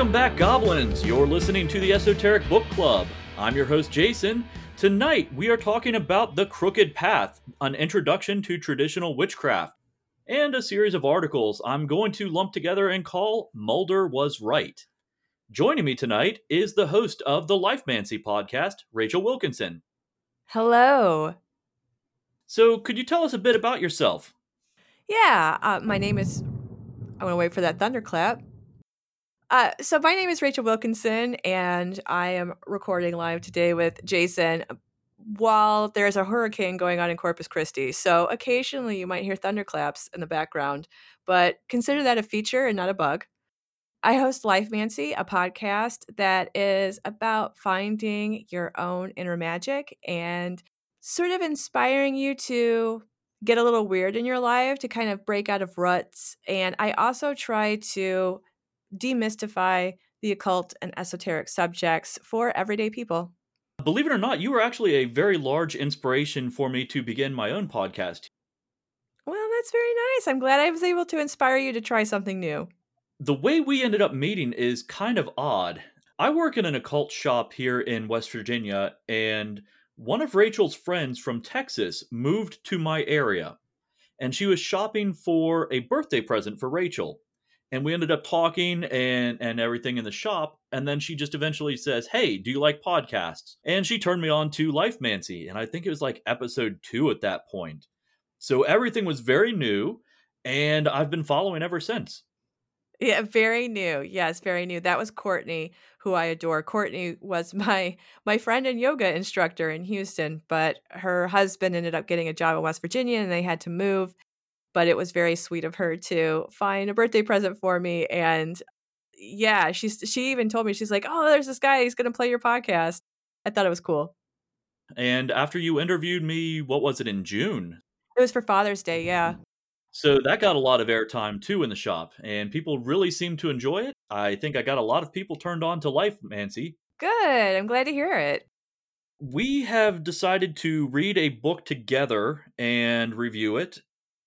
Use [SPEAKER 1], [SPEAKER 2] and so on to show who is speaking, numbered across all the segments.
[SPEAKER 1] Welcome back, Goblins! You're listening to the Esoteric Book Club. I'm your host, Jason. Tonight, we are talking about The Crooked Path, an introduction to traditional witchcraft, and a series of articles I'm going to lump together and call Mulder Was Right. Joining me tonight is the host of the Lifemancy podcast, Rachel Wilkinson.
[SPEAKER 2] Hello.
[SPEAKER 1] So, could you tell us a bit about yourself?
[SPEAKER 2] Yeah, uh, my name is. I want to wait for that thunderclap. Uh, so my name is Rachel Wilkinson, and I am recording live today with Jason while there's a hurricane going on in Corpus Christi. So occasionally you might hear thunderclaps in the background, but consider that a feature and not a bug. I host Lifemancy, a podcast that is about finding your own inner magic and sort of inspiring you to get a little weird in your life, to kind of break out of ruts. And I also try to demystify the occult and esoteric subjects for everyday people.
[SPEAKER 1] Believe it or not, you were actually a very large inspiration for me to begin my own podcast.
[SPEAKER 2] Well, that's very nice. I'm glad I was able to inspire you to try something new.
[SPEAKER 1] The way we ended up meeting is kind of odd. I work in an occult shop here in West Virginia, and one of Rachel's friends from Texas moved to my area, and she was shopping for a birthday present for Rachel and we ended up talking and and everything in the shop and then she just eventually says hey do you like podcasts? And she turned me on to Lifemancy and i think it was like episode two at that point. So everything was very new and i've been following ever since.
[SPEAKER 2] Yeah very new. Yes very new. That was courtney who i adore. Courtney was my my friend and yoga instructor in houston but her husband ended up getting a job in west virginia and they had to move but it was very sweet of her to find a birthday present for me and yeah she's she even told me she's like oh there's this guy he's gonna play your podcast. I thought it was cool.
[SPEAKER 1] And after you interviewed me what was it in june?
[SPEAKER 2] It was for father's day yeah.
[SPEAKER 1] So that got a lot of airtime too in the shop and people really seemed to enjoy it. I think i got a lot of people turned on to Lifemancy
[SPEAKER 2] good i'm glad to hear it.
[SPEAKER 1] We have decided to read a book together and review it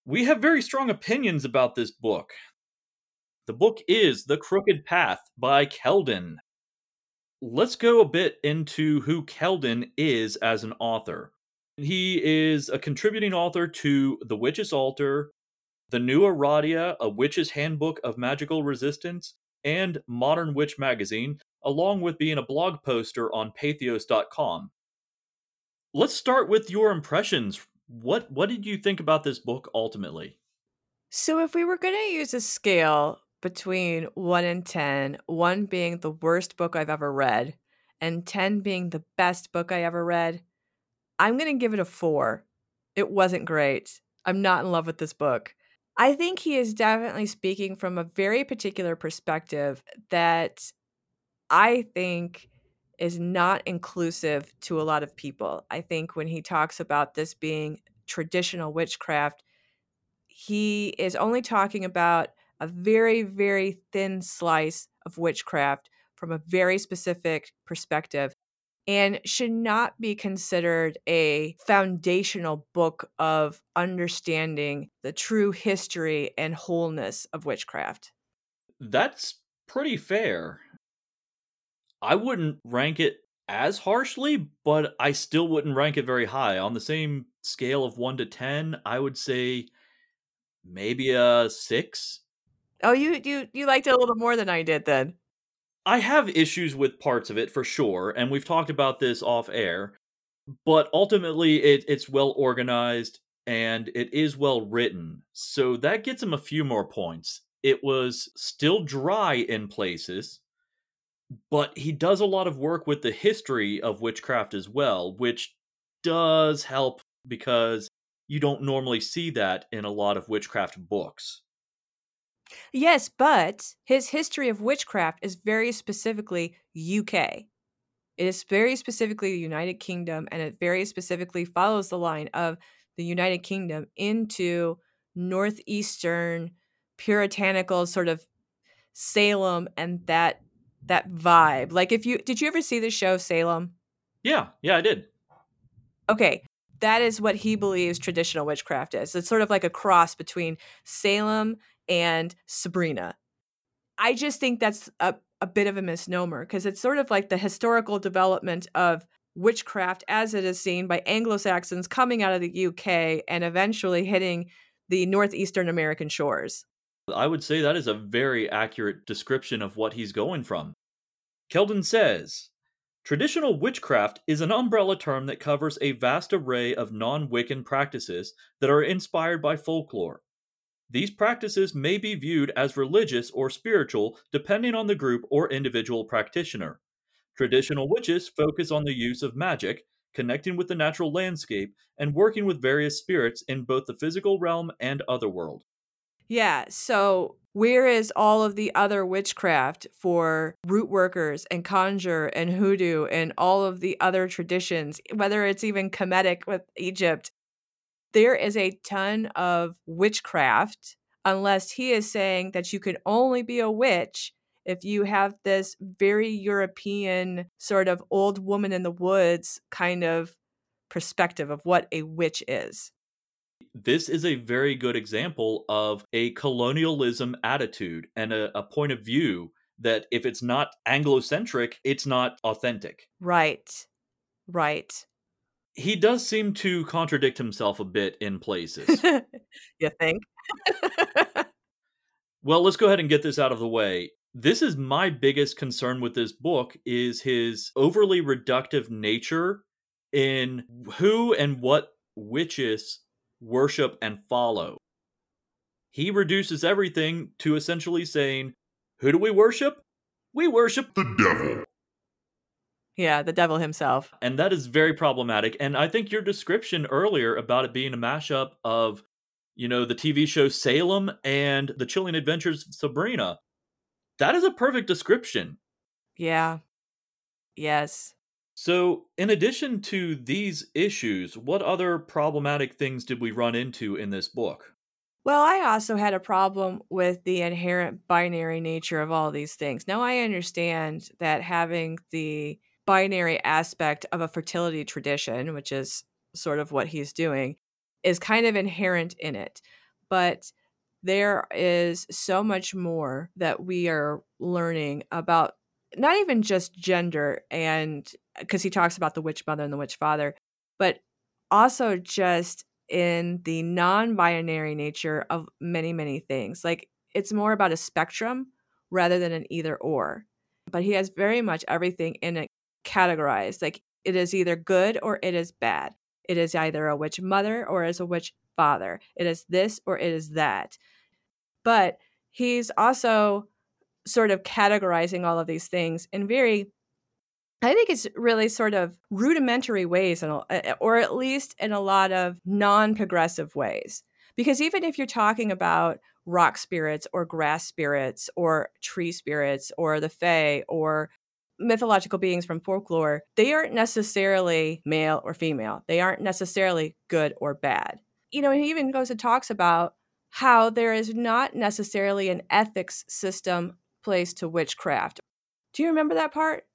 [SPEAKER 1] we have very strong opinions about this book. The book is The Crooked Path by Kelden. Let's go a bit into who Kelden is as an author. He is a contributing author to The Witch's Altar, The New Aradia, A Witch's Handbook of Magical Resistance, and Modern Witch Magazine, along with being a blog poster on patheos.com. Let's start with your impressions what what did you think about this book ultimately?
[SPEAKER 2] So if we were going to use a scale between 1 and 10, 1 being the worst book I've ever read and 10 being the best book I ever read, I'm going to give it a 4. It wasn't great. I'm not in love with this book. I think he is definitely speaking from a very particular perspective that I think is not inclusive to a lot of people. I think when he talks about this being traditional witchcraft, he is only talking about a very, very thin slice of witchcraft from a very specific perspective and should not be considered a foundational book of understanding the true history and wholeness of witchcraft.
[SPEAKER 1] That's pretty fair. I wouldn't rank it as harshly, but I still wouldn't rank it very high. On the same scale of 1 to 10, I would say maybe a 6.
[SPEAKER 2] Oh, you you you liked it a little more than I did then.
[SPEAKER 1] I have issues with parts of it for sure, and we've talked about this off air. But ultimately, it, it's well organized and it is well written, so that gets him a few more points. It was still dry in places, but he does a lot of work with the history of witchcraft as well, which does help because you don't normally see that in a lot of witchcraft books.
[SPEAKER 2] Yes, but his history of witchcraft is very specifically UK. It is very specifically the United Kingdom, and it very specifically follows the line of the United Kingdom into northeastern puritanical sort of Salem and that that vibe. Like if you did you ever see the show Salem?
[SPEAKER 1] Yeah, yeah, I did.
[SPEAKER 2] Okay, that is what he believes traditional witchcraft is. It's sort of like a cross between Salem and Sabrina. I just think that's a, a bit of a misnomer because it's sort of like the historical development of witchcraft as it is seen by Anglo Saxons coming out of the UK and eventually hitting the northeastern American shores.
[SPEAKER 1] I would say that is a very accurate description of what he's going from. Keldon says Traditional witchcraft is an umbrella term that covers a vast array of non Wiccan practices that are inspired by folklore. These practices may be viewed as religious or spiritual depending on the group or individual practitioner. Traditional witches focus on the use of magic, connecting with the natural landscape, and working with various spirits in both the physical realm and otherworld.
[SPEAKER 2] Yeah, so where is all of the other witchcraft for root workers and conjure and hoodoo and all of the other traditions, whether it's even Kemetic with Egypt? There is a ton of witchcraft, unless he is saying that you can only be a witch if you have this very European sort of old woman in the woods kind of perspective of what a witch is.
[SPEAKER 1] This is a very good example of a colonialism attitude and a, a point of view that if it's not Anglo-centric, it's not authentic.
[SPEAKER 2] Right. Right.
[SPEAKER 1] He does seem to contradict himself a bit in places.
[SPEAKER 2] you think?
[SPEAKER 1] well, let's go ahead and get this out of the way this is my biggest concern with this book is his overly reductive nature in who and what witches worship and follow. He reduces everything to essentially saying, Who do we worship? We worship
[SPEAKER 3] the devil.
[SPEAKER 2] Yeah, the devil himself.
[SPEAKER 1] And that is very problematic. And I think your description earlier about it being a mashup of, you know, the TV show Salem and the Chilling Adventures of Sabrina that is a perfect description.
[SPEAKER 2] Yeah. Yes.
[SPEAKER 1] So, in addition to these issues, what other problematic things did we run into in this book?
[SPEAKER 2] Well, I also had a problem with the inherent binary nature of all these things. Now, I understand that having the binary aspect of a fertility tradition, which is sort of what he's doing, is kind of inherent in it. But there is so much more that we are learning about not even just gender and uh, because he talks about the witch mother and the witch father but also just in the non-binary nature of many many things. Like it's more about a spectrum rather than an either or. But he has very much everything in it categorized. Like it is either good or it is bad. It is either a witch mother or is a witch father. It is this or it is that. But he's also sort of categorizing all of these things in very I think it's really sort of rudimentary ways, or at least in a lot of non progressive ways. Because even if you're talking about rock spirits or grass spirits or tree spirits or the fae or mythological beings from folklore, they aren't necessarily male or female. They aren't necessarily good or bad. You know, he even goes and talks about how there is not necessarily an ethics system placed to witchcraft. Do you remember that part?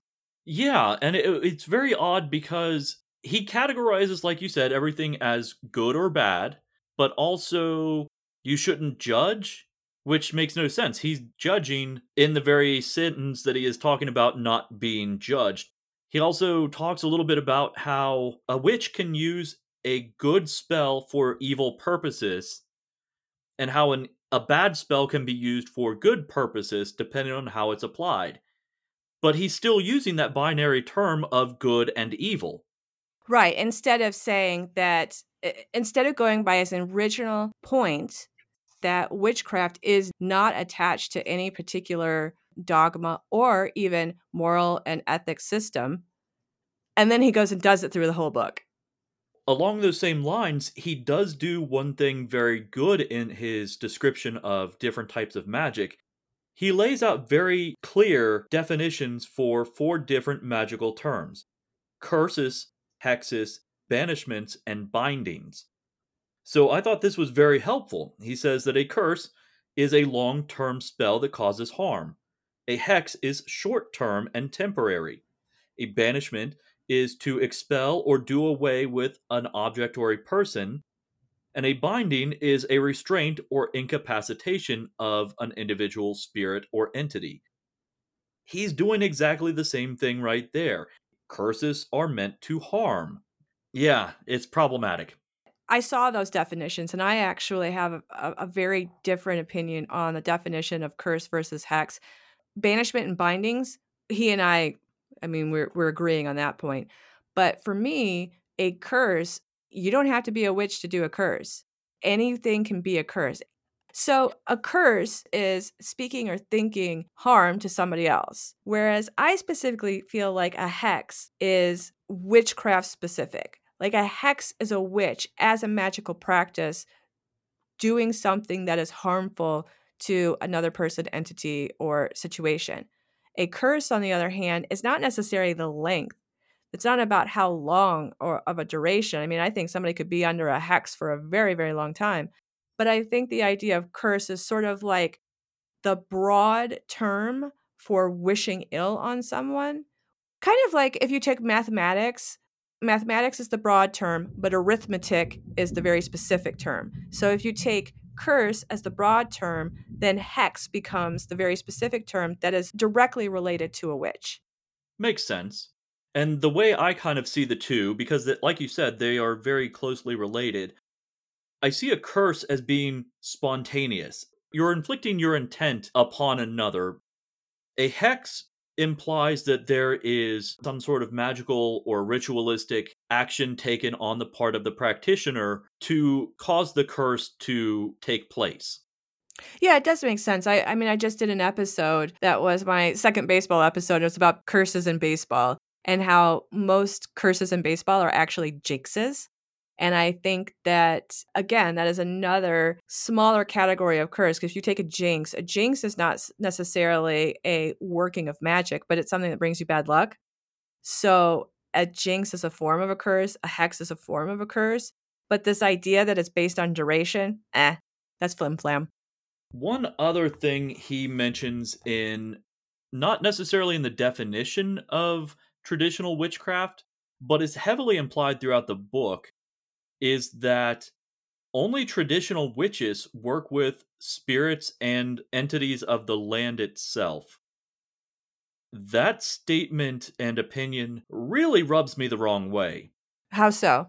[SPEAKER 1] Yeah, and it, it's very odd because he categorizes, like you said, everything as good or bad, but also you shouldn't judge, which makes no sense. He's judging in the very sentence that he is talking about not being judged. He also talks a little bit about how a witch can use a good spell for evil purposes and how an, a bad spell can be used for good purposes depending on how it's applied. But he's still using that binary term of good and evil.
[SPEAKER 2] Right. Instead of saying that, instead of going by his original point that witchcraft is not attached to any particular dogma or even moral and ethics system. And then he goes and does it through the whole book
[SPEAKER 1] along those same lines, he does do one thing very good in his description of different types of magic. He lays out very clear definitions for four different magical terms curses, hexes, banishments, and bindings. So I thought this was very helpful. He says that a curse is a long term spell that causes harm, a hex is short term and temporary, a banishment is to expel or do away with an object or a person, and a binding is a restraint or incapacitation of an individual, spirit, or entity. he's doing exactly the same thing right there. Curses are meant to harm. Yeah, it's problematic.
[SPEAKER 2] I saw those definitions, and I actually have a, a, very different opinion on the definition of curse versus hex. Banishment and bindings, he and I, I mean, we're, we're agreeing on that point. But for me, a curse, you don't have to be a witch to do a curse. Anything can be a curse. So, a curse is speaking or thinking harm to somebody else. Whereas I specifically feel like a hex is witchcraft specific. Like a hex is a witch as a magical practice doing something that is harmful to another person, entity, or situation. A curse, on the other hand, is not necessarily the length. It's not about how long or of a duration. I mean, I think somebody could be under a hex for a very, very long time. But I think the idea of curse is sort of like the broad term for wishing ill on someone. Kind of like if you take mathematics mathematics is the broad term, but arithmetic is the very specific term. So if you take curse as the broad term, then hex becomes the very specific term that is directly related to a witch.
[SPEAKER 1] Makes sense. And the way I kind of see the two, because like you said, they are very closely related, I see a curse as being spontaneous. You're inflicting your intent upon another. A hex implies that there is some sort of magical or ritualistic action taken on the part of the practitioner to cause the curse to take place.
[SPEAKER 2] Yeah, it does make sense. I, I mean, I just did an episode that was my second baseball episode. It was about curses in baseball and how most curses in baseball are actually jinxes. And I think that, again, that is another smaller category of curse. Because if you take a jinx, a jinx is not necessarily a working of magic, but it's something that brings you bad luck. So a jinx is a form of a curse, a hex is a form of a curse. But this idea that it's based on duration, eh, that's flim flam.
[SPEAKER 1] One other thing he mentions in not necessarily in the definition of traditional witchcraft, but is heavily implied throughout the book is that only traditional witches work with spirits and entities of the land itself. That statement and opinion really rubs me the wrong way.
[SPEAKER 2] How so?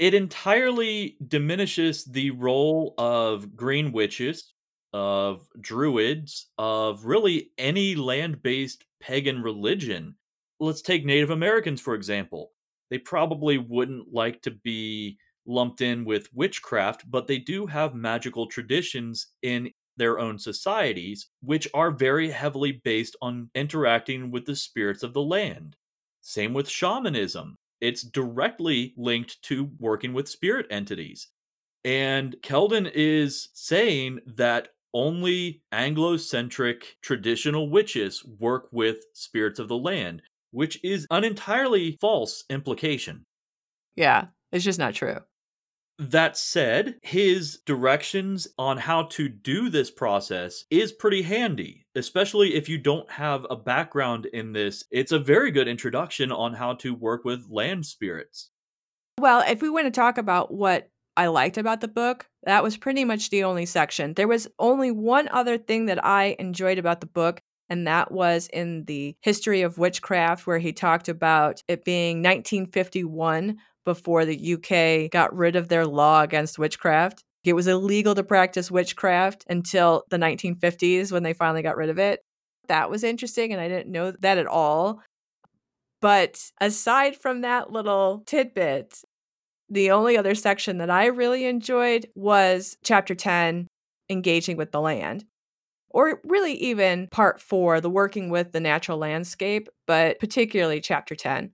[SPEAKER 1] It entirely diminishes the role of green witches, of druids, of really any land based pagan religion. Let's take Native Americans, for example they probably wouldn't like to be lumped in with witchcraft, but they do have magical traditions in their own societies, which are very heavily based on interacting with the spirits of the land. Same with shamanism. It's directly linked to working with spirit entities. And Keldon is saying that only Anglo-centric traditional witches work with spirits of the land, which is an entirely false implication.
[SPEAKER 2] Yeah, it's just not true.
[SPEAKER 1] That said, his directions on how to do this process is pretty handy, especially if you don't have a background in this. It's a very good introduction on how to work with land spirits.
[SPEAKER 2] Well, if we want to talk about what I liked about the book, that was pretty much the only section. There was only one other thing that I enjoyed about the book, and that was in the history of witchcraft, where he talked about it being 1951 before the UK got rid of their law against witchcraft. It was illegal to practice witchcraft until the 1950s when they finally got rid of it. That was interesting, and I didn't know that at all. But aside from that little tidbit, the only other section that I really enjoyed was chapter 10, engaging with the land or really even part four, the working with the natural landscape, but particularly chapter 10.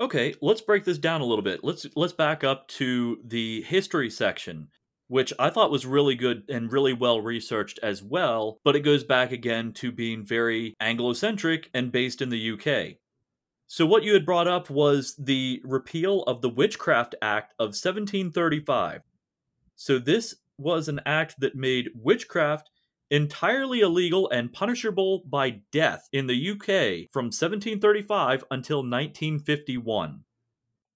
[SPEAKER 1] Okay, let's break this down a little bit. Let's let's back up to the history section, which I thought was really good and really well researched as well, but it goes back again to being very Anglo-centric and based in the UK. So what you had brought up was the repeal of the Witchcraft Act of 1735. So this was an act that made witchcraft entirely illegal and punishable by death in the UK from 1735 until 1951.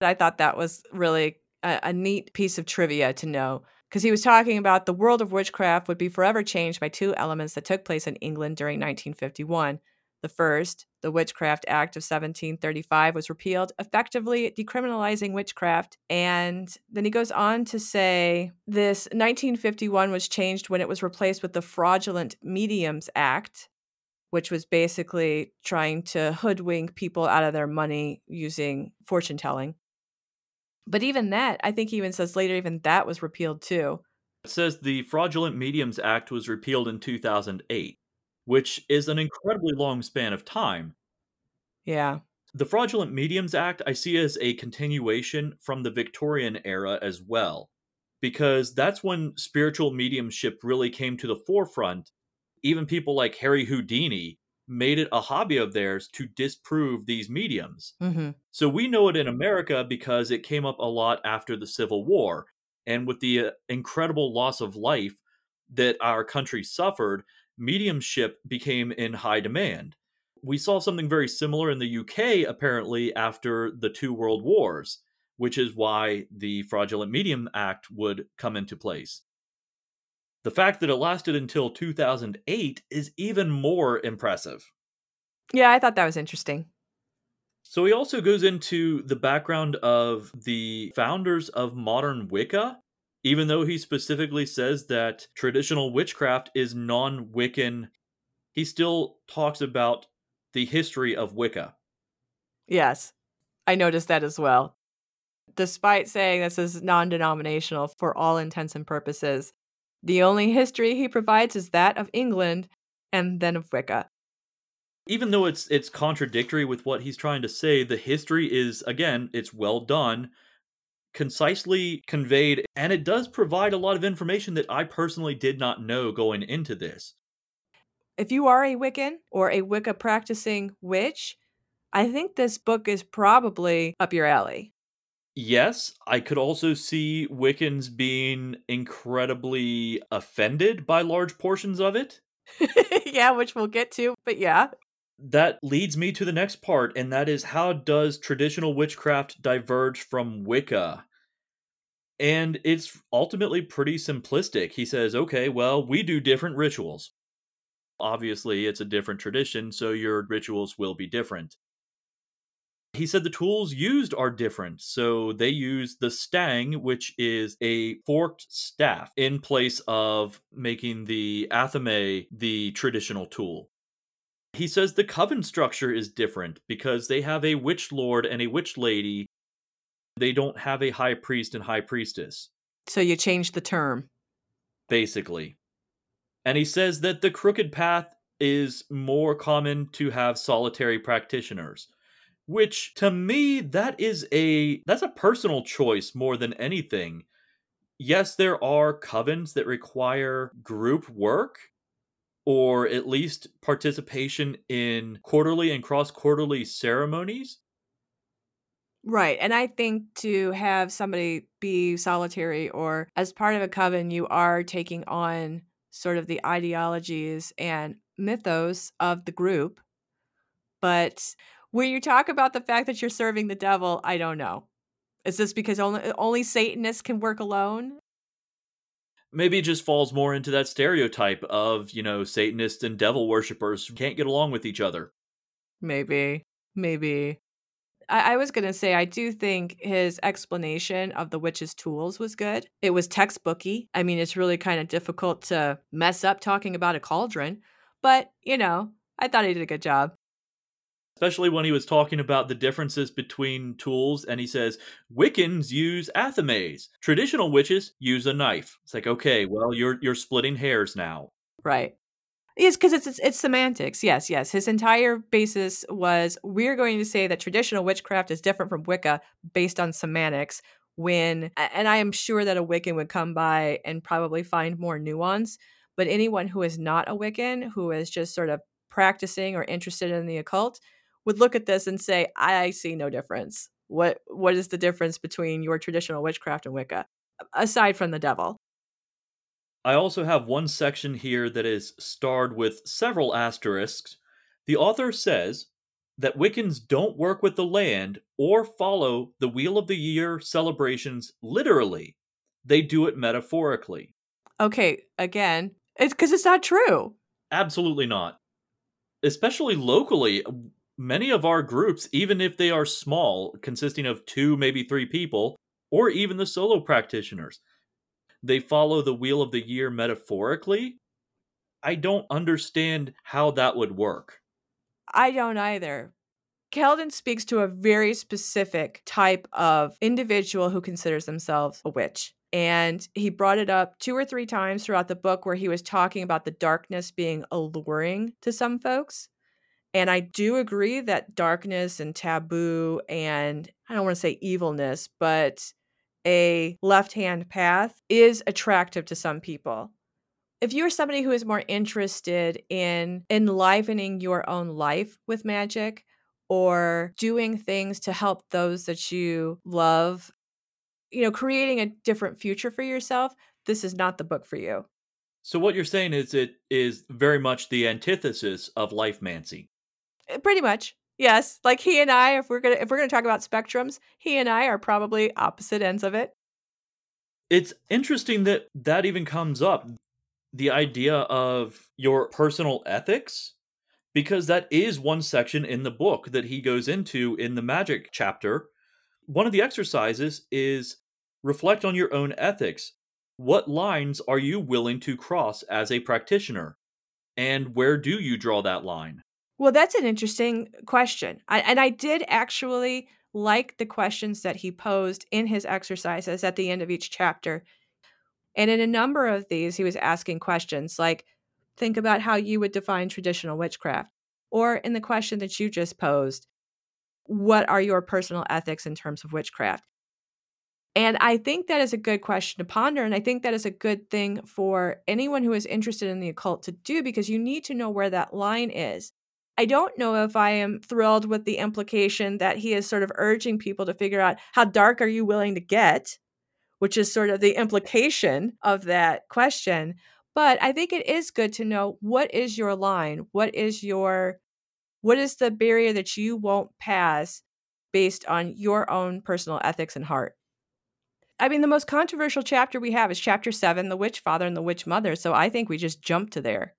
[SPEAKER 2] I thought that was really a, a, neat piece of trivia to know. because he was talking about the world of witchcraft would be forever changed by two elements that took place in England during 1951. The first, the Witchcraft Act of 1735, was repealed, effectively decriminalizing witchcraft. And then he goes on to say this 1951 was changed when it was replaced with the Fraudulent Mediums Act, which was basically trying to hoodwink people out of their money using fortune telling. But even that, I think he even says later, even that was repealed too.
[SPEAKER 1] It says the Fraudulent Mediums Act was repealed in 2008 which is an incredibly long span of time.
[SPEAKER 2] Yeah.
[SPEAKER 1] The Fraudulent Mediums Act I see as a continuation from the Victorian era as well, because that's when spiritual mediumship really came to the forefront. Even people like Harry Houdini made it a hobby of theirs to disprove these mediums.
[SPEAKER 2] Mm-hmm.
[SPEAKER 1] So we know it in America because it came up a lot after the Civil War. And with the uh, incredible loss of life that our country suffered, mediumship became in high demand. We saw something very similar in the UK, apparently, after the two world wars, which is why the Fraudulent Medium Act would come into place. The fact that it lasted until 2008 is even more impressive.
[SPEAKER 2] Yeah, I thought that was interesting.
[SPEAKER 1] So he also goes into the background of the founders of modern Wicca even though he specifically says that traditional witchcraft is non Wiccan, he still talks about the history of Wicca.
[SPEAKER 2] Yes, I noticed that as well. Despite saying this is non denominational for all intents and purposes, the only history he provides is that of England and then of Wicca.
[SPEAKER 1] Even though it's it's contradictory with what he's trying to say, the history is again, it's well done concisely conveyed, and it does provide a lot of information that I personally did not know going into this.
[SPEAKER 2] If you are a Wiccan or a Wicca practicing witch, I think this book is probably up your alley.
[SPEAKER 1] Yes, I could also see Wiccans being incredibly offended by large portions of it.
[SPEAKER 2] yeah, which we'll get to, but yeah.
[SPEAKER 1] That leads me to the next part, and that is how does traditional witchcraft diverge from Wicca? And it's ultimately pretty simplistic. He says, okay, well, we do different rituals. Obviously, it's a different tradition, so your rituals will be different. He said the tools used are different. So they use the stang, which is a forked staff, in place of making the athame the traditional tool. He says the coven structure is different because they have a witch lord and a witch lady. They don't have a high priest and high priestess.
[SPEAKER 2] So you change the term.
[SPEAKER 1] Basically. And he says that the crooked path is more common to have solitary practitioners which to me that is a that's a personal choice more than anything yes there are covens that require group work or at least participation in quarterly and cross quarterly ceremonies.
[SPEAKER 2] Right. And I think to have somebody be solitary or as part of a coven, you are taking on sort of the ideologies and mythos of the group. But when you talk about the fact that you're serving the devil, I don't know. Is this because only only Satanists can work alone?
[SPEAKER 1] Maybe it just falls more into that stereotype of you know satanists and devil worshippers who can't get along with each other
[SPEAKER 2] maybe maybe I, I was going to say, I do think his explanation of the witch's tools was good. It was textbooky. I mean, it's really kind of difficult to mess up talking about a cauldron, but, you know, I thought he did a good job
[SPEAKER 1] especially when he was talking about the differences between tools and he says wiccans use athames traditional witches use a knife it's like okay well you're you're splitting hairs now
[SPEAKER 2] right Yes, because it's, it's, it's semantics. Yes, yes. His entire basis was we're going to say that traditional witchcraft is different from Wicca based on semantics. When and I am sure that a Wiccan would come by and probably find more nuance. But anyone who is not a Wiccan, who is just sort of practicing or interested in the occult, would look at this and say, I see no difference. What what is the difference between your traditional witchcraft and Wicca? Aside from the devil.
[SPEAKER 1] I also have one section here that is starred with several asterisks. The author says that Wiccans don't work with the land or follow the Wheel of the Year celebrations literally. they do it metaphorically.
[SPEAKER 2] Okay, again, it's because it's not true.
[SPEAKER 1] Absolutely not. Especially locally, many of our groups, even if they are small, consisting of two, maybe three people, or even the solo practitioners, they follow the wheel of the year metaphorically. I don't understand how that would work.
[SPEAKER 2] I don't either. Keldon speaks to a very specific type of individual who considers themselves a witch. And he brought it up two or three times throughout the book where he was talking about the darkness being alluring to some folks. And I do agree that darkness and taboo and I don't want to say evilness, but a left hand path is attractive to some people. If you're somebody who is more interested in enlivening your own life with magic or doing things to help those that you love, you know, creating a different future for yourself, this is not the book for you.
[SPEAKER 1] So what you're saying is it is very much the antithesis of Lifemancy.
[SPEAKER 2] Eh, pretty much. Yes. Like he and I, if we're gonna if we're gonna talk about spectrums, he and I are probably opposite ends of it.
[SPEAKER 1] It's interesting that that even comes up. The idea of your personal ethics, because that is one section in the book that he goes into in the magic chapter. One of the exercises is reflect on your own ethics. What lines are you willing to cross as a practitioner? And where do you draw that line?
[SPEAKER 2] Well, that's an interesting question. I, and I did actually like the questions that he posed in his exercises at the end of each chapter. And in a number of these, he was asking questions like, think about how you would define traditional witchcraft. Or in the question that you just posed, what are your personal ethics in terms of witchcraft? And I think that is a good question to ponder. And I think that is a good thing for anyone who is interested in the occult to do because you need to know where that line is. I don't know if I am thrilled with the implication that he is sort of urging people to figure out how dark are you willing to get, which is sort of the implication of that question. But I think it is good to know what is your line? What is your what is the barrier that you won't pass based on your own personal ethics and heart? I mean, the most controversial chapter we have is chapter seven, the witch father and the witch mother. So I think we just jump to there.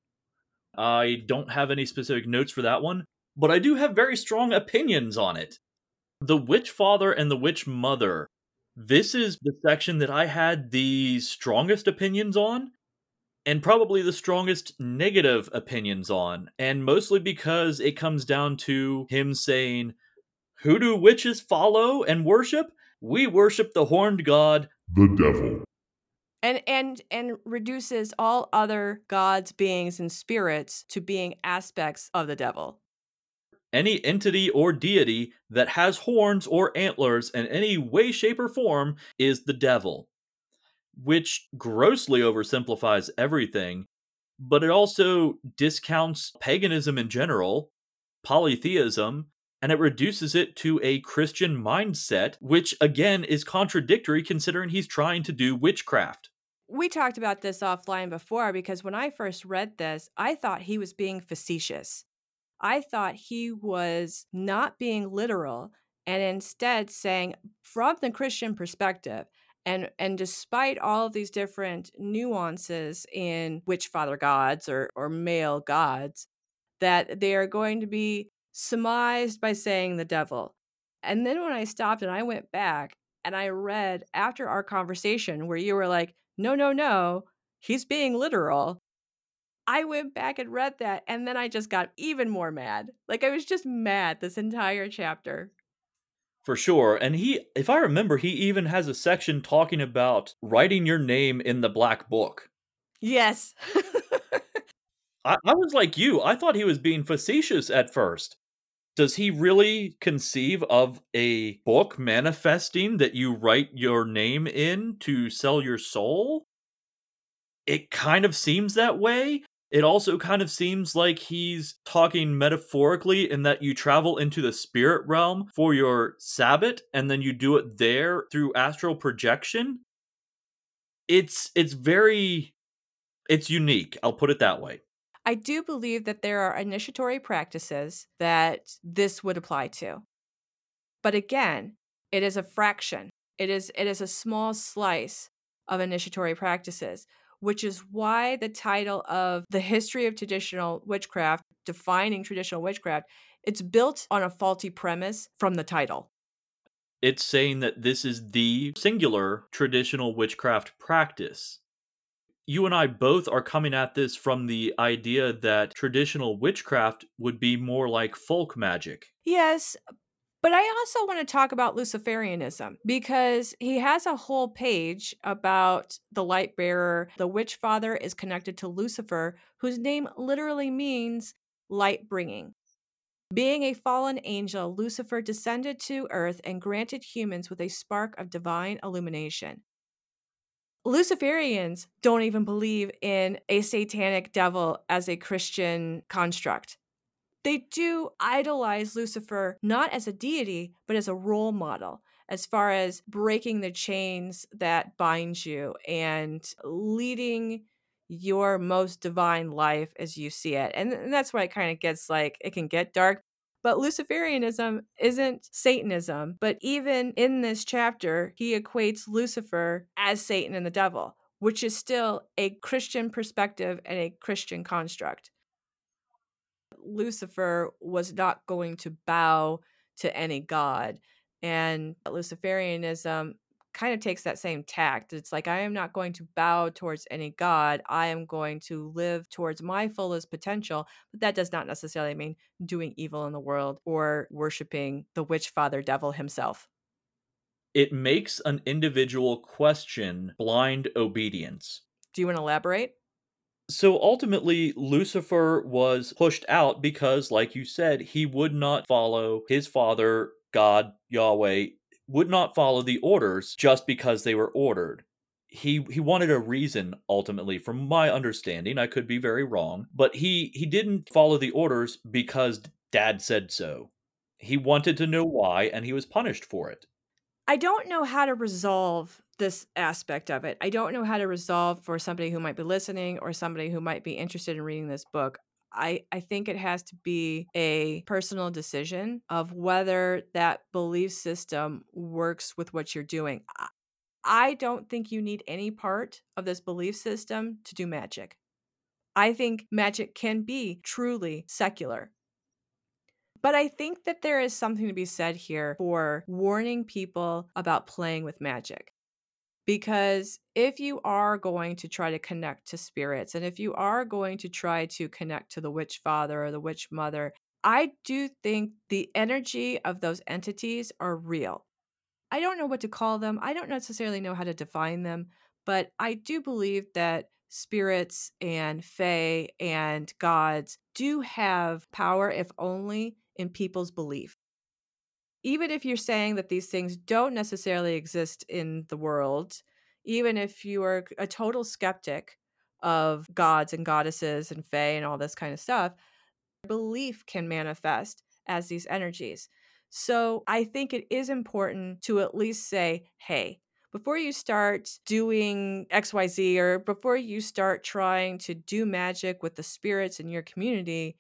[SPEAKER 1] I don't have any specific notes for that one, but I do have very strong opinions on it. The Witch Father and the Witch Mother. This is the section that I had the strongest opinions on, and probably the strongest negative opinions on, and mostly because it comes down to him saying, Who do witches follow and worship? We worship the horned god,
[SPEAKER 3] the devil
[SPEAKER 2] and and and reduces all other gods beings and spirits to being aspects of the devil.
[SPEAKER 1] Any entity or deity that has horns or antlers in any way shape or form is the devil which grossly oversimplifies everything but it also discounts paganism in general polytheism and it reduces it to a Christian mindset, which again is contradictory considering he's trying to do witchcraft
[SPEAKER 2] we talked about this offline before because when I first read this, I thought he was being facetious. I thought he was not being literal and instead saying, from the Christian perspective, and and despite all of these different nuances in witch father gods or or male gods, that they are going to be surmised by saying the devil. And then when I stopped and I went back and I read after our conversation where you were like, no, no, no, he's being literal. I went back and read that, and then I just got even more mad. Like, I was just mad this entire chapter.
[SPEAKER 1] For sure. And he, if I remember, he even has a section talking about writing your name in the black book.
[SPEAKER 2] Yes.
[SPEAKER 1] I, I was like you. I thought he was being facetious at first. Does he really conceive of a book manifesting that you write your name in to sell your soul? It kind of seems that way. It also kind of seems like he's talking metaphorically in that you travel into the spirit realm for your Sabbat and then you do it there through astral projection. It's it's very it's unique. I'll put it that way.
[SPEAKER 2] I do believe that there are initiatory practices that this would apply to. But again, it is a fraction. It is it is a small slice of initiatory practices, which is why the title of the history of traditional witchcraft, defining traditional witchcraft, it's built on a faulty premise from the title.
[SPEAKER 1] It's saying that this is the singular traditional witchcraft practice. You and I both are coming at this from the idea that traditional witchcraft would be more like folk magic.
[SPEAKER 2] Yes, but I also want to talk about Luciferianism because he has a whole page about the light bearer. The witch father is connected to Lucifer, whose name literally means light bringing. Being a fallen angel, Lucifer descended to earth and granted humans with a spark of divine illumination. Luciferians don't even believe in a satanic devil as a Christian construct. They do idolize Lucifer not as a deity, but as a role model as far as breaking the chains that bind you and leading your most divine life as you see it. And, and that's why it kind of gets like, it can get dark. But Luciferianism isn't Satanism. But even in this chapter, he equates Lucifer as Satan and the devil, which is still a Christian perspective and a Christian construct. Lucifer was not going to bow to any god. And Luciferianism kind of takes that same tact. It's like, I am not going to bow towards any god. I am going to live towards my fullest potential. But that does not necessarily mean doing evil in the world or worshiping the witch father devil himself.
[SPEAKER 1] It makes an individual question blind obedience.
[SPEAKER 2] Do you want to elaborate?
[SPEAKER 1] So ultimately, Lucifer was pushed out because, like you said, he would not follow his father, God, Yahweh, would not follow the orders just because they were ordered. He he wanted a reason ultimately from my understanding I could be very wrong but he he didn't follow the orders because dad said so. He wanted to know why and he was punished for it.
[SPEAKER 2] I don't know how to resolve this aspect of it. I don't know how to resolve for somebody who might be listening or somebody who might be interested in reading this book. I, I think it has to be a personal decision of whether that belief system works with what you're doing. I, don't think you need any part of this belief system to do magic. I think magic can be truly secular. But I think that there is something to be said here for warning people about playing with magic. Because if you are going to try to connect to spirits and if you are going to try to connect to the witch father or the witch mother, I do think the energy of those entities are real. I don't know what to call them. I don't necessarily know how to define them, but I do believe that spirits and fae and gods do have power, if only in people's belief even if you're saying that these things don't necessarily exist in the world, even if you are a total skeptic of gods and goddesses and fae and all this kind of stuff, belief can manifest as these energies. So I think it is important to at least say, hey, before you start doing XYZ or before you start trying to do magic with the spirits in your community,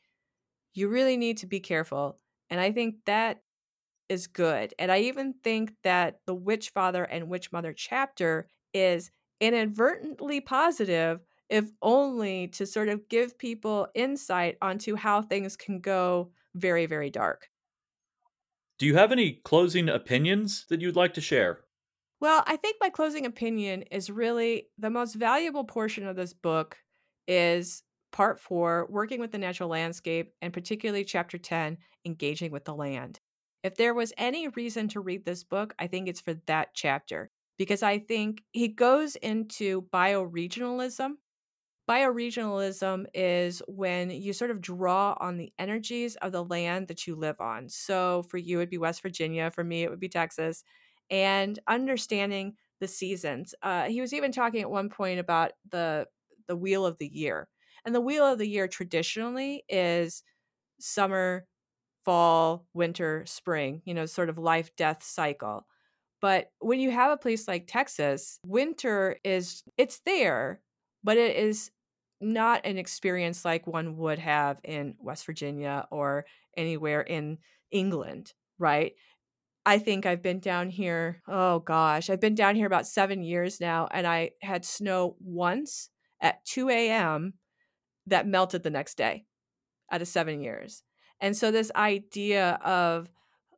[SPEAKER 2] you really need to be careful. And I think that is good. And I even think that the Witch Father and Witch Mother chapter is inadvertently positive, if only to sort of give people insight onto how things can go very, very dark.
[SPEAKER 1] Do you have any closing opinions that you'd like to share?
[SPEAKER 2] Well, I think my closing opinion is really the most valuable portion of this book is part four, working with the natural landscape, and particularly chapter 10, engaging with the land. If there was any reason to read this book, I think it's for that chapter because I think he goes into bioregionalism. Bioregionalism is when you sort of draw on the energies of the land that you live on. So for you, it'd be West Virginia. For me, it would be Texas. And understanding the seasons. Uh, he was even talking at one point about the the wheel of the year. And the wheel of the year traditionally is summer, fall, winter, spring, you know, sort of life death cycle. But when you have a place like Texas, winter is it's there, but it is not an experience like one would have in West Virginia or anywhere in England, right? I think I've been down here, oh gosh, I've been down here about seven years now, and I had snow once at 2 a.m. that melted the next day out of seven years. And so, this idea of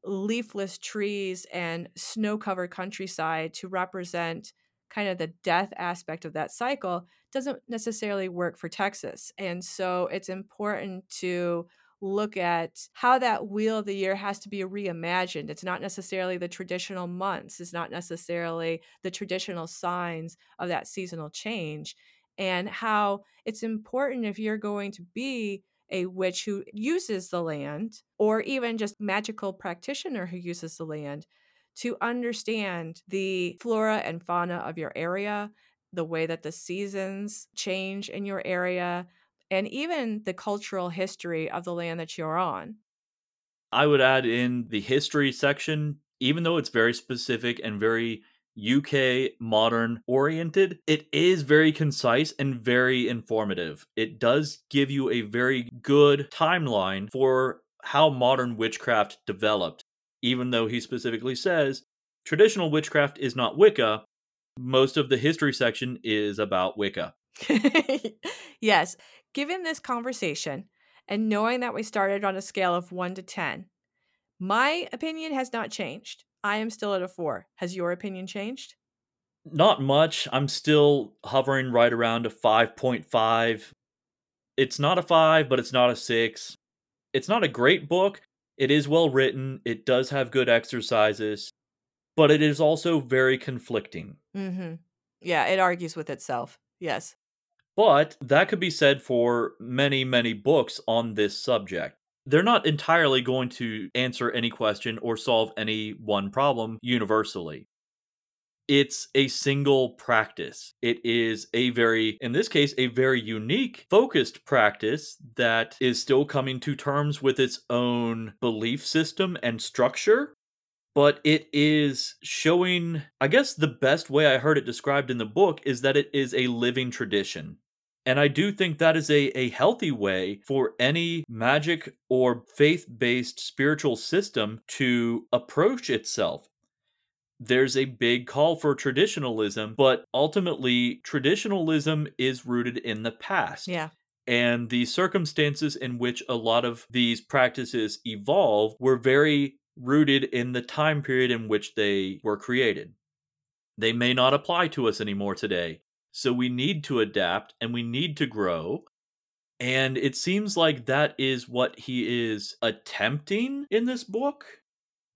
[SPEAKER 2] leafless trees and snow covered countryside to represent kind of the death aspect of that cycle doesn't necessarily work for Texas. And so, it's important to look at how that wheel of the year has to be reimagined. It's not necessarily the traditional months, it's not necessarily the traditional signs of that seasonal change, and how it's important if you're going to be a witch who uses the land or even just magical practitioner who uses the land to understand the flora and fauna of your area, the way that the seasons change in your area, and even the cultural history of the land that you're on.
[SPEAKER 1] I would add in the history section, even though it's very specific and very UK modern oriented, it is very concise and very informative. It does give you a very good timeline for how modern witchcraft developed, even though he specifically says traditional witchcraft is not Wicca. Most of the history section is about Wicca.
[SPEAKER 2] yes, given this conversation and knowing that we started on a scale of 1 to 10, my opinion has not changed. I am still at a 4. Has your opinion changed?
[SPEAKER 1] Not much. I'm still hovering right around a 5.5. It's not a 5, but it's not a 6. It's not a great book. It is well written. It does have good exercises, but it is also very conflicting.
[SPEAKER 2] Mhm. Yeah, it argues with itself. Yes.
[SPEAKER 1] But that could be said for many, many books on this subject. They're not entirely going to answer any question or solve any one problem universally. It's a single practice. It is a very, in this case, a very unique, focused practice that is still coming to terms with its own belief system and structure but it is showing i guess the best way i heard it described in the book is that it is a living tradition and I do think that is a, a healthy way for any magic or faith based spiritual system to approach itself. There's a big call for traditionalism, but ultimately, traditionalism is rooted in the past.
[SPEAKER 2] Yeah.
[SPEAKER 1] And the circumstances in which a lot of these practices evolve were very rooted in the time period in which they were created. They may not apply to us anymore today. So we need to adapt and we need to grow. And it seems like that is what he is attempting in this book,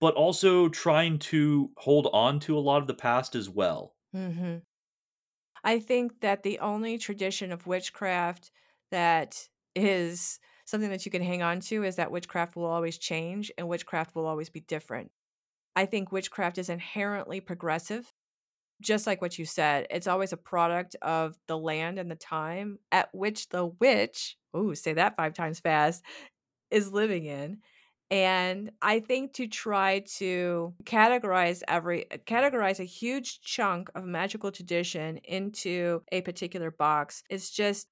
[SPEAKER 1] but also trying to hold on to a lot of the past as well.
[SPEAKER 2] Mm-hmm. I think that the only tradition of witchcraft that is something that you can hang on to is that witchcraft will always change and witchcraft will always be different. I think witchcraft is inherently progressive just like what you said, it's always a product of the land and the time at which the witch, oh, say that five times fast, is living in. And I think to try to categorize every categorize a huge chunk of magical tradition into a particular box is just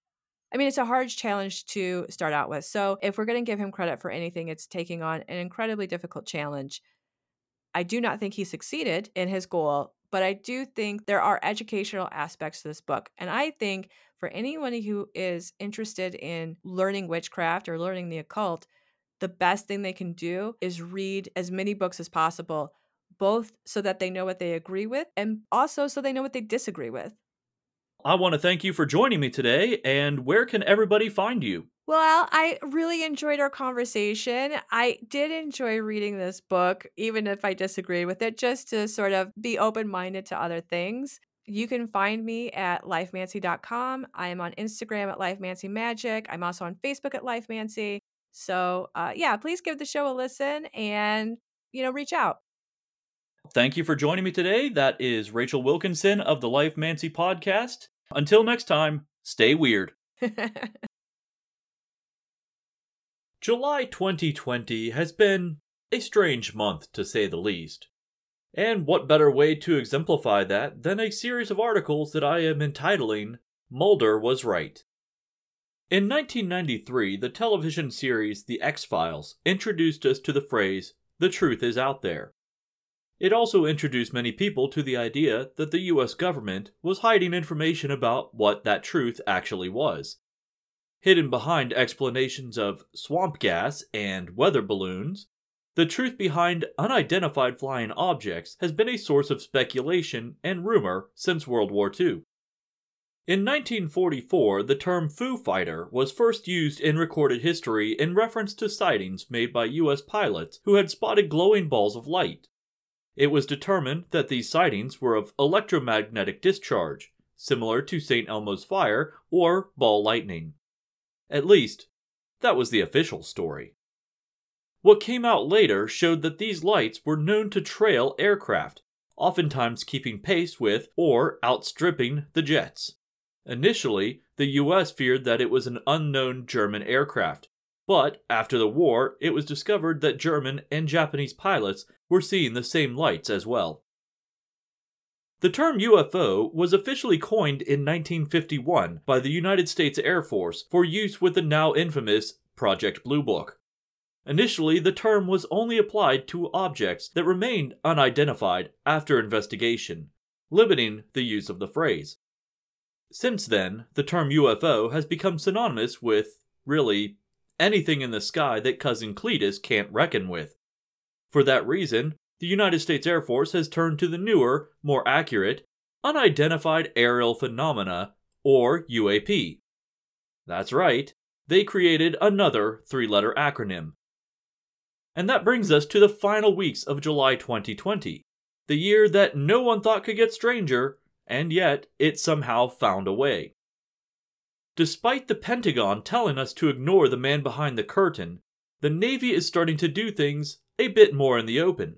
[SPEAKER 2] I mean, it's a hard challenge to start out with. So, if we're going to give him credit for anything, it's taking on an incredibly difficult challenge. I do not think he succeeded in his goal, but I do think there are educational aspects to this book. And I think for anyone who is interested in learning witchcraft or learning the occult, the best thing they can do is read as many books as possible, both so that they know what they agree with and also so they know what they disagree with.
[SPEAKER 1] I want to thank you for joining me today. And where can everybody find you?
[SPEAKER 2] Well, I really enjoyed our conversation. I did enjoy reading this book, even if I disagree with it, just to sort of be open minded to other things. You can find me at lifemancy.com. I am on Instagram at lifemancymagic. I'm also on Facebook at lifemancy. So, uh, yeah, please give the show a listen and, you know, reach out.
[SPEAKER 1] Thank you for joining me today. That is Rachel Wilkinson of the Lifemancy podcast. Until next time, stay weird. July 2020 has been a strange month, to say the least. And what better way to exemplify that than a series of articles that I am entitling Mulder Was Right. In 1993, the television series The X Files introduced us to the phrase, the truth is out there. It also introduced many people to the idea that the US government was hiding information about what that truth actually was. Hidden behind explanations of swamp gas and weather balloons, the truth behind unidentified flying objects has been a source of speculation and rumor since World War II. In 1944, the term Foo Fighter was first used in recorded history in reference to sightings made by US pilots who had spotted glowing balls of light. It was determined that these sightings were of electromagnetic discharge, similar to St. Elmo's fire or ball lightning. At least, that was the official story. What came out later showed that these lights were known to trail aircraft, oftentimes keeping pace with or outstripping the jets. Initially, the US feared that it was an unknown German aircraft, but after the war, it was discovered that German and Japanese pilots were seeing the same lights as well. The term UFO was officially coined in 1951 by the United States Air Force for use with the now infamous Project Blue Book. Initially, the term was only applied to objects that remained unidentified after investigation, limiting the use of the phrase. Since then, the term UFO has become synonymous with, really, anything in the sky that Cousin Cletus can't reckon with. For that reason, the United States Air Force has turned to the newer, more accurate, Unidentified Aerial Phenomena, or UAP. That's right, they created another three letter acronym. And that brings us to the final weeks of July 2020, the year that no one thought could get stranger, and yet it somehow found a way. Despite the Pentagon telling us to ignore the man behind the curtain, the Navy is starting to do things a bit more in the open.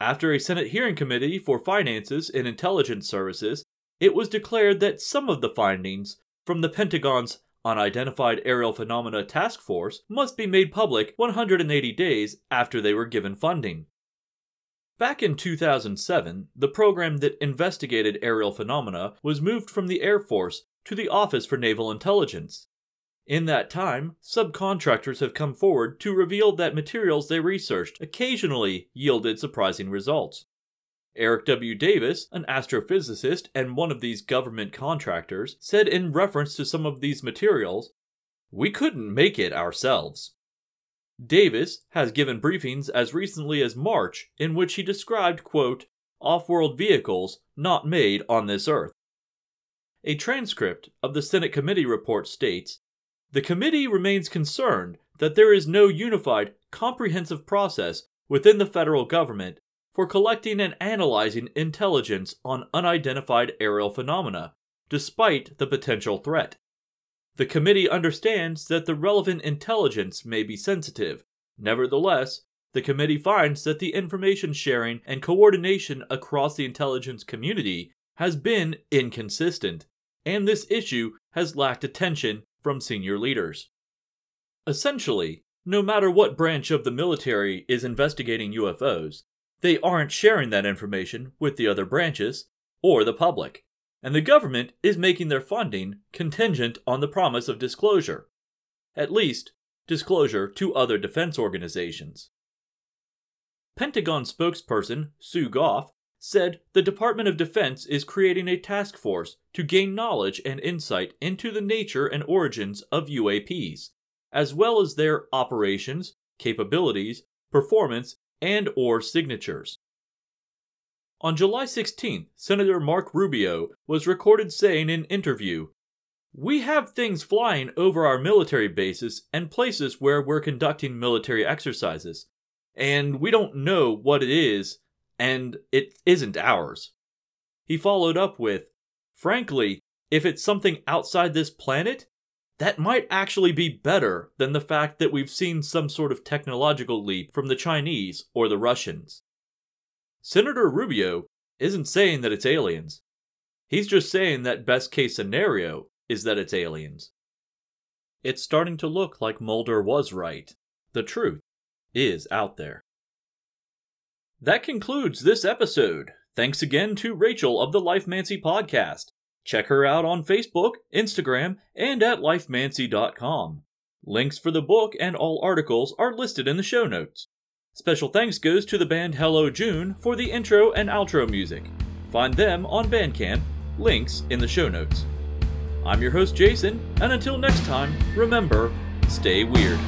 [SPEAKER 1] After a Senate hearing committee for finances and intelligence services, it was declared that some of the findings from the Pentagon's Unidentified Aerial Phenomena Task Force must be made public 180 days after they were given funding. Back in 2007, the program that investigated aerial phenomena was moved from the Air Force to the Office for Naval Intelligence. In that time, subcontractors have come forward to reveal that materials they researched occasionally yielded surprising results. Eric W. Davis, an astrophysicist and one of these government contractors, said in reference to some of these materials, We couldn't make it ourselves. Davis has given briefings as recently as March in which he described, quote, off-world vehicles not made on this earth. A transcript of the Senate committee report states, the committee remains concerned that there is no unified, comprehensive process within the federal government for collecting and analyzing intelligence on unidentified aerial phenomena, despite the potential threat. The committee understands that the relevant intelligence may be sensitive. Nevertheless, the committee finds that the information sharing and coordination across the intelligence community has been inconsistent, and this issue has lacked attention from senior leaders. Essentially, no matter what branch of the military is investigating UFOs, they aren't sharing that information with the other branches or the public and the government is making their funding contingent on the promise of disclosure. At least, disclosure to other defense organizations. Pentagon spokesperson Sue Gough said the Department of Defense is creating a task force to gain knowledge and insight into the nature and origins of UAPs, as well as their operations, capabilities, performance, and or signatures. On July 16th, Senator Marco Rubio was recorded saying in interview, We have things flying over our military bases and places where we're conducting military exercises, and we don't know what it is, and it isn't ours. He followed up with, Frankly, if it's something outside this planet, that might actually be better than the fact that we've seen some sort of technological leap from the Chinese or the Russians. Senator Rubio isn't saying that it's aliens. He's just saying that best case scenario is that it's aliens. It's starting to look like Mulder was right. The truth is out there. That concludes this episode. Thanks again to Rachel of the Lifemancy podcast. Check her out on Facebook, Instagram, and at lifemancy.com. Links for the book and all articles are listed in the show notes. Special thanks goes to the band Hello June for the intro and outro music. Find them on Bandcamp, links in the show notes. I'm your host, Jason, and until next time, remember stay weird.